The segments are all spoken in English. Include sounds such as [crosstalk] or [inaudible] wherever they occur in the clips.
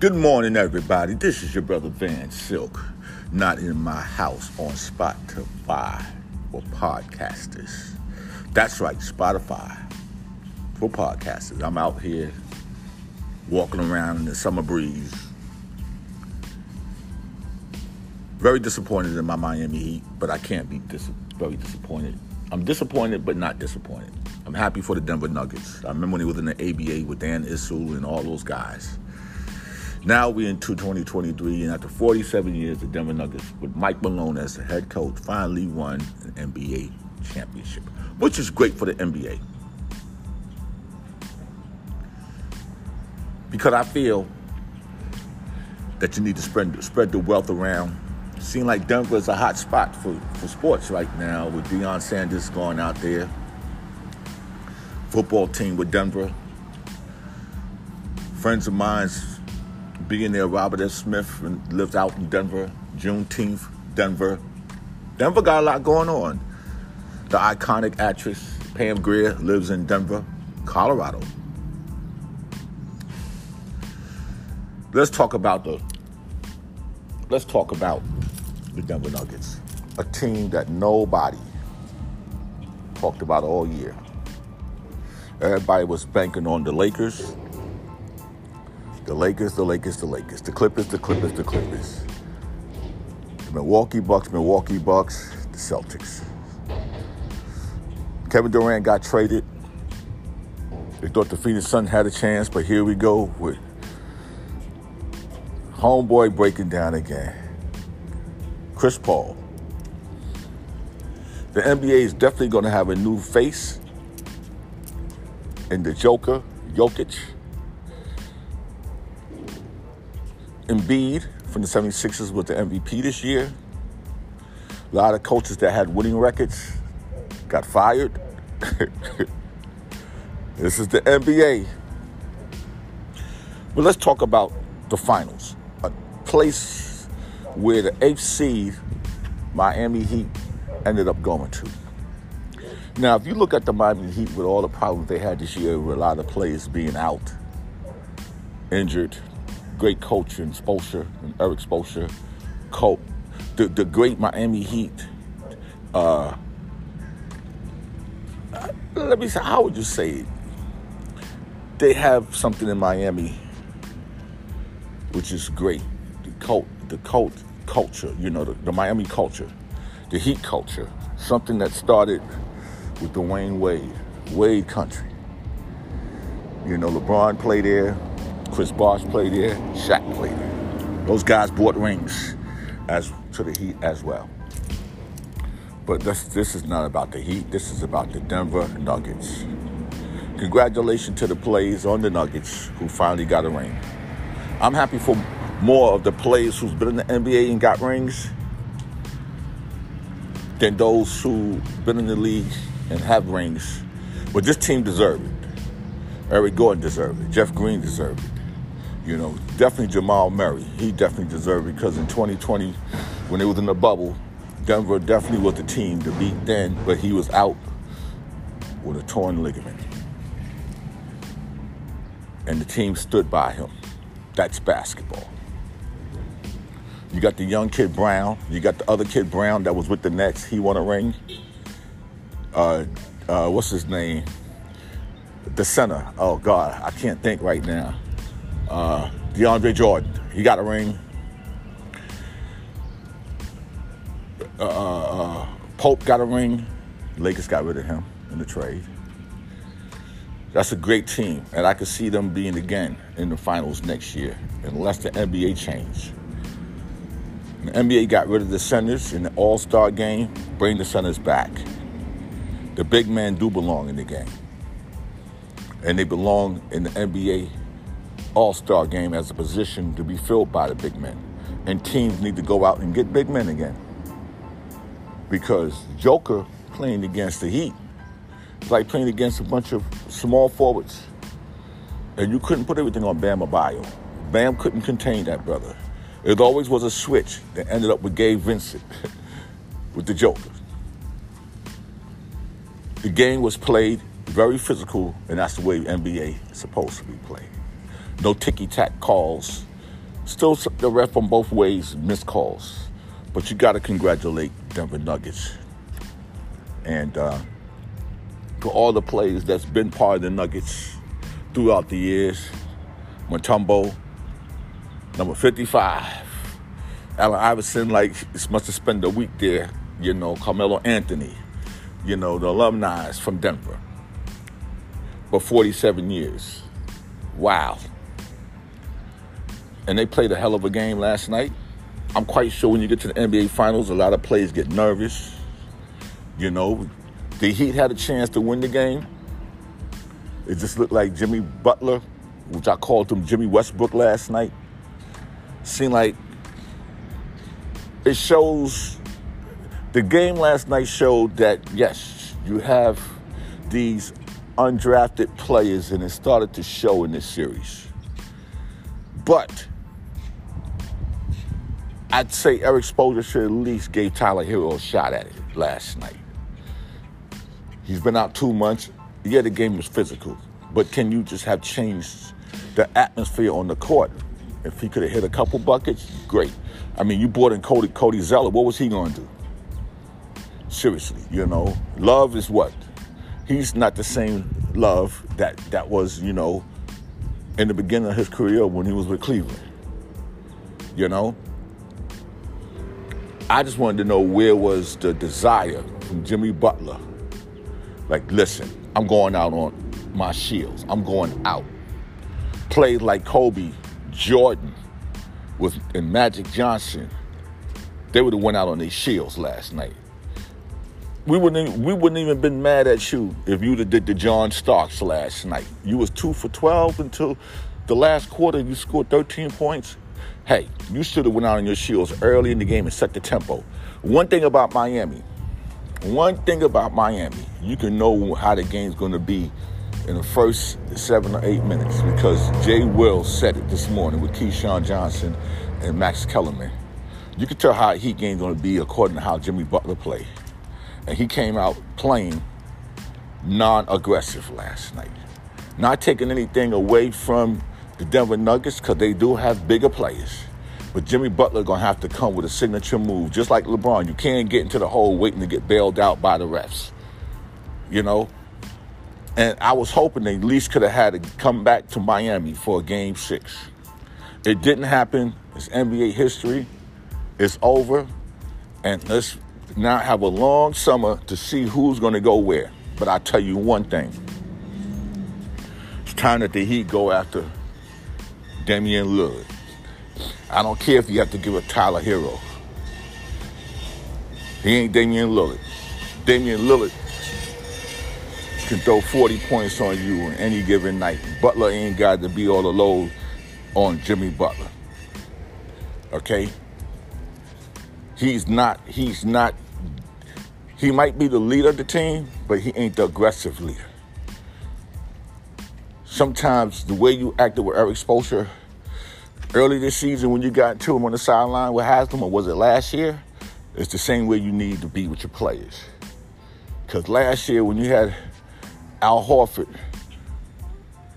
Good morning, everybody. This is your brother Van Silk, not in my house on Spotify for podcasters. That's right, Spotify for podcasters. I'm out here walking around in the summer breeze. Very disappointed in my Miami Heat, but I can't be dis- very disappointed. I'm disappointed, but not disappointed. I'm happy for the Denver Nuggets. I remember when he was in the ABA with Dan Issel and all those guys. Now we're into 2023, and after 47 years, the Denver Nuggets, with Mike Malone as the head coach, finally won an NBA championship, which is great for the NBA. Because I feel that you need to spread spread the wealth around. Seems like Denver is a hot spot for, for sports right now with Deion Sanders going out there. Football team with Denver. Friends of mine's there, Robert F. Smith lives out in Denver, Juneteenth, Denver. Denver got a lot going on. The iconic actress Pam Grier lives in Denver, Colorado. Let's talk about the let's talk about the Denver Nuggets. A team that nobody talked about all year. Everybody was banking on the Lakers, the Lakers, the Lakers, the Lakers. The Clippers, the Clippers, the Clippers. The Milwaukee Bucks, Milwaukee Bucks, the Celtics. Kevin Durant got traded. They thought the Phoenix Sun had a chance, but here we go with homeboy breaking down again. Chris Paul. The NBA is definitely going to have a new face in the Joker, Jokic. Embiid from the 76ers was the MVP this year. A lot of coaches that had winning records got fired. [laughs] this is the NBA. But let's talk about the finals. A place where the eighth seed, Miami Heat, ended up going to. Now, if you look at the Miami Heat with all the problems they had this year with a lot of players being out, injured, great coach in Spoelstra, and Erik Spoelstra, coach, the, the great Miami Heat. Uh, let me say, how would you say it? They have something in Miami which is great. The cult, the cult culture, you know, the, the Miami culture, the Heat culture, something that started with Dwyane Wade, Wade country. You know, LeBron played there, Chris Bosh played there, Shaq played there. Those guys bought rings as to the Heat as well. But this, this is not about the Heat. This is about the Denver Nuggets. Congratulations to the players on the Nuggets who finally got a ring. I'm happy for more of the players who's been in the NBA and got rings than those who've been in the league and have rings. But this team deserved it. Eric Gordon deserved it. Jeff Green deserved it. You know, definitely Jamal Murray. He definitely deserved it because in 2020, when it was in the bubble, Denver definitely was the team to beat then, but he was out with a torn ligament. And the team stood by him. That's basketball. You got the young kid Brown. You got the other kid Brown that was with the Nets. He won a ring. Uh, uh, what's his name? The center. Oh God, I can't think right now. Uh, DeAndre Jordan. He got a ring. Uh, uh, Pope got a ring. Lakers got rid of him in the trade. That's a great team, and I could see them being again in the finals next year, unless the NBA change. The NBA got rid of the centers in the All Star game. Bring the centers back. The big men do belong in the game, and they belong in the NBA All Star game as a position to be filled by the big men. And teams need to go out and get big men again, because Joker playing against the Heat it's like playing against a bunch of small forwards. And you couldn't put everything on Bam Adebayo. Bam couldn't contain that brother. It always was a switch that ended up with Gabe Vincent, [laughs] with the Joker. The game was played very physical, and that's the way NBA is supposed to be played. No ticky tack calls, Still, the ref on both ways missed calls, but you got to congratulate Denver Nuggets and uh, for all the players that's been part of the Nuggets throughout the years. Mutombo, number 55. Allen Iverson, like, must have spent a week there. You know, Carmelo Anthony, you know, the alumni from Denver. For 47 years. Wow. And they played a hell of a game last night. I'm quite sure when you get to the NBA Finals, a lot of players get nervous. You know, the Heat had a chance to win the game. It just looked like Jimmy Butler, which I called him Jimmy Westbrook last night, seemed like it shows the game last night showed that yes, you have these undrafted players, and it started to show in this series. But I'd say Erik Spoelstra should at least gave Tyler Herro a shot at it last night. He's been out two months. Yeah, the game was physical, but can you just have changed the atmosphere on the court? If he could have hit a couple buckets, great. I mean, you brought in Cody Cody Zeller. What was he going to do? Seriously, you know, love is what? He's not the same love that that was, you know, in the beginning of his career when he was with Cleveland. You know, I just wanted to know where was the desire from Jimmy Butler like, listen, I'm going out on my shields. I'm going out. Played like Kobe, Jordan, with and Magic Johnson. They would have went out on their shields last night. We wouldn't we wouldn't even been mad at you if you'd have did the John Starks last night. You was two for twelve until the last quarter. You scored 13 points. Hey, you should have went out on your shields early in the game and set the tempo. One thing about Miami, one thing about Miami, you can know how the game's going to be in the first seven or eight minutes because Jay Will said it this morning with Keyshawn Johnson and Max Kellerman. You can tell how Heat game's going to be according to how Jimmy Butler played. And he came out playing non-aggressive last night. Not taking anything away from the Denver Nuggets because they do have bigger players. But Jimmy Butler gonna have to come with a signature move, just like LeBron. You can't get into the hole waiting to get bailed out by the refs. You know? And I was hoping they at least could have had to come back to Miami for a game six. It didn't happen. It's NBA history. It's over. And let's now have a long summer to see who's gonna go where. But I tell you one thing. It's time that the Heat go after Damian Lillard. I don't care if you have to give a Tyler Herro. He ain't Damian Lillard. Damian Lillard can throw 40 points on you on any given night. Butler ain't got to be all load on Jimmy Butler. Okay? He's not, he's not, he might be the leader of the team, but he ain't the aggressive leader. Sometimes the way you acted with Erik Spoelstra early this season when you got to him on the sideline with Haslem, or was it last year? It's the same way you need to be with your players. Because last year when you had Al Horford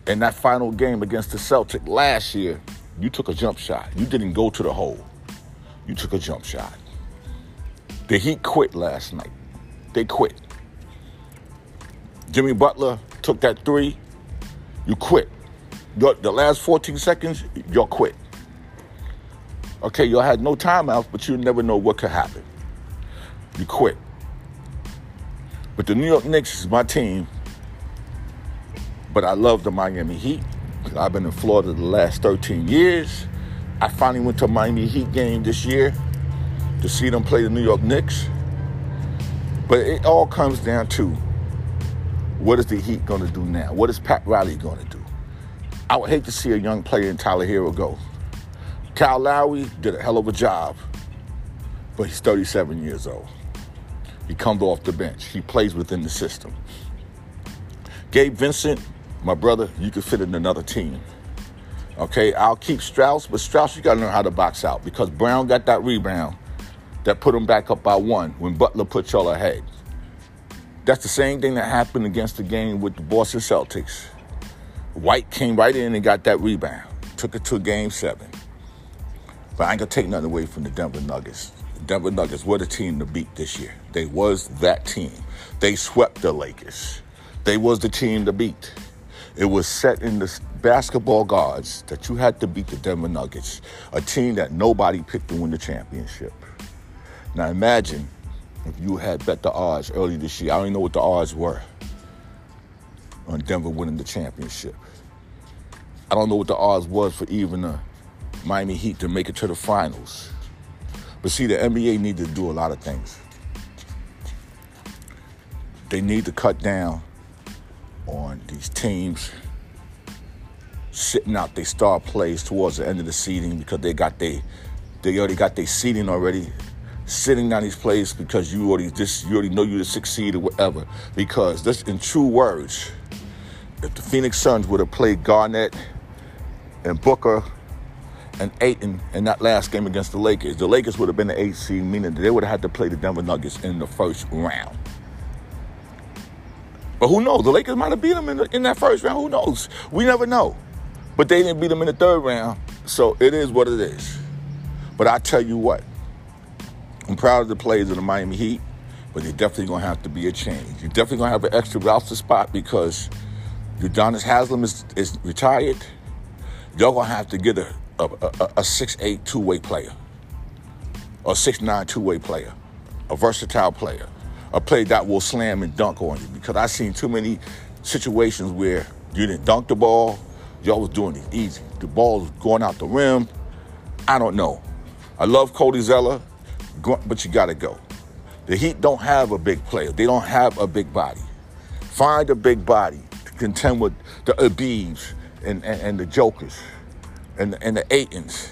in that final game against the Celtic last year, you took a jump shot. You didn't go to the hole. You took a jump shot. The Heat quit last night. They quit. Jimmy Butler took that three. You quit. The last 14 seconds, you quit. Okay, y'all had no timeouts, but you never know what could happen. You quit. But the New York Knicks is my team. But I love the Miami Heat. I've been in Florida the last 13 years. I finally went to a Miami Heat game this year to see them play the New York Knicks. But it all comes down to what is the Heat going to do now? What is Pat Riley going to do? I would hate to see a young player in Tyler Herro go. Kyle Lowry did a hell of a job, but he's 37 years old. He comes off the bench. He plays within the system. Gabe Vincent, my brother, you could fit in another team. Okay, I'll keep Strus, but Strus, you got to learn how to box out because Brown got that rebound that put him back up by one when Butler put y'all ahead. That's the same thing that happened against the game with the Boston Celtics. White came right in and got that rebound, took it to game seven. But I ain't gonna take nothing away from the Denver Nuggets. Denver Nuggets were the team to beat this year. They was that team. They swept the Lakers. They was the team to beat. It was set in the basketball gods that you had to beat the Denver Nuggets, a team that nobody picked to win the championship. Now imagine if you had bet the odds early this year. I don't even know what the odds were on Denver winning the championship. I don't know what the odds was for even the Miami Heat to make it to the finals. But see, the NBA need to do a lot of things. They need to cut down on these teams sitting out their star plays towards the end of the season because they got they they already got their seating already sitting down these plays because you already just you already know you to succeed or whatever. Because this in true words, if the Phoenix Suns would have played Garnett and Booker and Ayton in that last game against the Lakers, the Lakers would have been the eighth seed, meaning they would have had to play the Denver Nuggets in the first round. But who knows? The Lakers might have beat them in, the, in that first round. Who knows? We never know. But they didn't beat them in the third round, so it is what it is. But I tell you what, I'm proud of the players of the Miami Heat, but they're definitely going to have to be a change. You're definitely going to have an extra roster spot because Udonis Haslem is, is retired. You're going to have to get a, a, a, a 6'8 two way player, a 6'9 two way player, a versatile player, a player that will slam and dunk on you because I've seen too many situations where you didn't dunk the ball, y'all was doing it easy. The ball was going out the rim. I don't know. I love Cody Zeller but you got to go. The Heat don't have a big player. They don't have a big body. Find a big body to contend with the Abibs and, and, and the Jokers and, and the Aytons,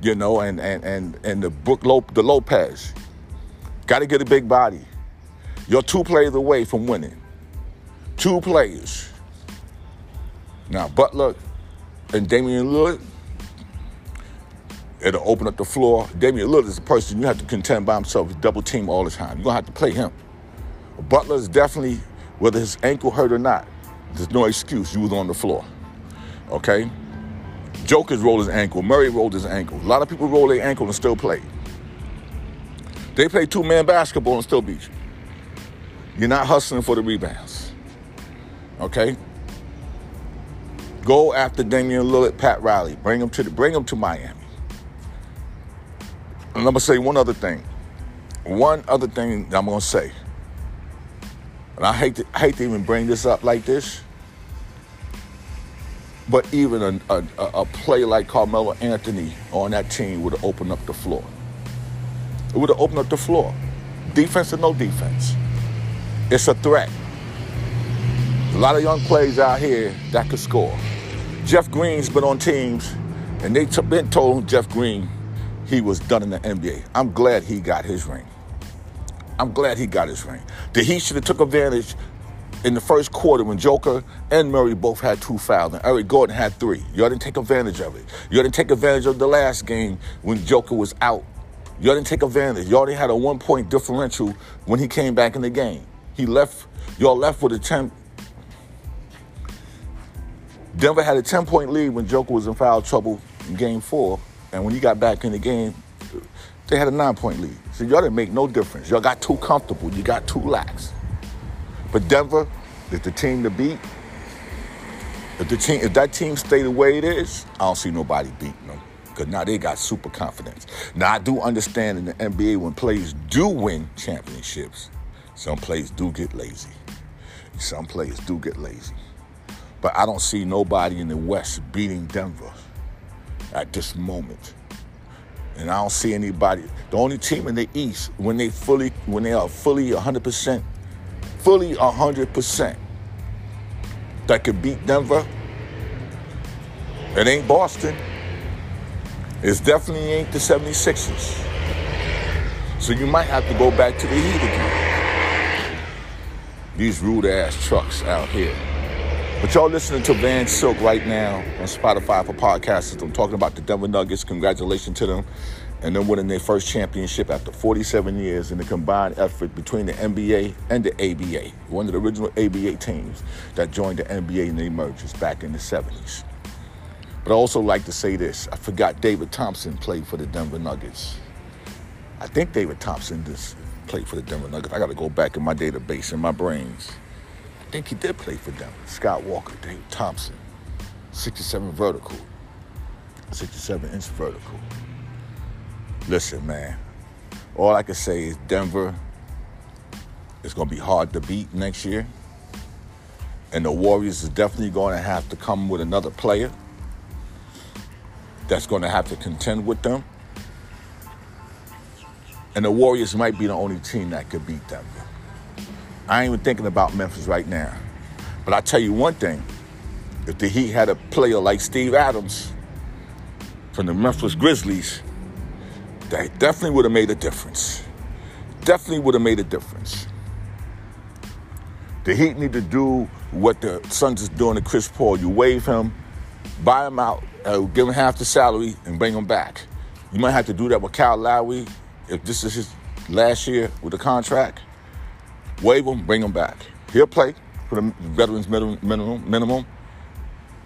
you know, and, and, and, and the Brook the Lopez. Got to get a big body. You're two players away from winning. Two players. Now, Butler and Damian Lillard, It'll open up the floor. Damian Lillard is a person you have to contend by himself, double team all the time. You're gonna have to play him. Butler is definitely, whether his ankle hurt or not, there's no excuse. You was on the floor. Okay? Joker's rolled his ankle. Murray rolled his ankle. A lot of people roll their ankle and still play. They play two-man basketball and still beat you. You're not hustling for the rebounds. Okay? Go after Damian Lillard, Pat Riley. Bring him to the, bring him to Miami. And I'm gonna say one other thing. One other thing that I'm gonna say. And I hate to, I hate to even bring this up like this, but even a, a, a play like Carmelo Anthony on that team would have opened up the floor. It would have opened up the floor. Defense or no defense. It's a threat. A lot of young players out here that could score. Jeff Green's been on teams, and they t- been told Jeff Green he was done in the NBA. I'm glad he got his ring. I'm glad he got his ring. The Heat should have took advantage in the first quarter when Joker and Murray both had two fouls and Eric Gordon had three. Y'all didn't take advantage of it. Y'all didn't take advantage of the last game when Joker was out. Y'all didn't take advantage. Y'all already had a one point differential when he came back in the game. He left, y'all left with a 10. Denver had a 10 point lead when Joker was in foul trouble in game four. And when he got back in the game, they had a nine point lead. So y'all didn't make no difference. Y'all got too comfortable. You got too lax. But Denver is the team to beat. If the team, if that team stay the way it is, I don't see nobody beating them. Because now they got super confidence. Now I do understand in the NBA when players do win championships, some players do get lazy. Some players do get lazy. But I don't see nobody in the West beating Denver at this moment. And I don't see anybody. The only team in the East, when they fully, when they are fully 100%, fully 100%, that could beat Denver, it ain't Boston. It definitely ain't the 76ers. So you might have to go back to the Heat again. These rude ass trucks out here. But y'all listening to Van Silk right now on Spotify for podcasters. I'm talking about the Denver Nuggets. Congratulations to them. And them winning their first championship after 47 years in the combined effort between the NBA and the ABA. One of the original ABA teams that joined the NBA in the emergence back in the 70s. But I also like to say this. I forgot David Thompson played for the Denver Nuggets. I think David Thompson just played for the Denver Nuggets. I got to go back in my database in my brains. I think he did play for Denver. Skywalker, David Thompson, 67 vertical, 67 inch vertical. Listen, man. All I can say is Denver is going to be hard to beat next year. And the Warriors is definitely going to have to come with another player that's going to have to contend with them. And the Warriors might be the only team that could beat them. I ain't even thinking about Memphis right now. But I tell you one thing if the Heat had a player like Steve Adams from the Memphis Grizzlies, that definitely would have made a difference. Definitely would have made a difference. The Heat need to do what the Suns is doing to Chris Paul. You waive him, buy him out, uh, give him half the salary, and bring him back. You might have to do that with Kyle Lowry if this is his last year with the contract. Waive him, bring him back. He'll play for the veterans minimum. minimum, minimum.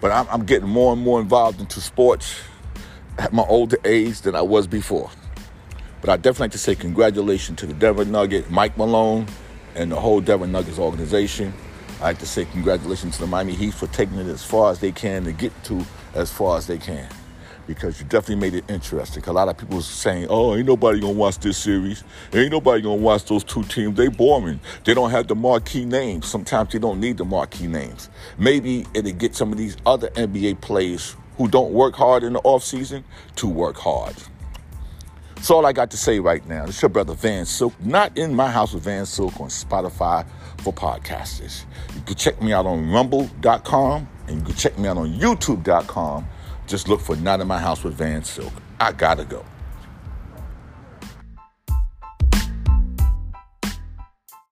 But I'm, I'm getting more and more involved into sports at my older age than I was before. But I definitely like to say congratulations to the Denver Nugget, Mike Malone, and the whole Denver Nuggets organization. I like to say congratulations to the Miami Heat for taking it as far as they can to get to as far as they can. Because you definitely made it interesting. A lot of people saying, "Oh, ain't nobody gonna watch this series. Ain't nobody gonna watch those two teams. They boring. They don't have the marquee names. Sometimes they don't need the marquee names. Maybe it'll get some of these other NBA players who don't work hard in the offseason to work hard." That's all I got to say right now. It's your brother Van Silk, not in my house with Van Silk on Spotify for podcasters. You can check me out on rumble.com and you can check me out on youtube.com. Just look for Not in My House with Van Silk. I gotta go.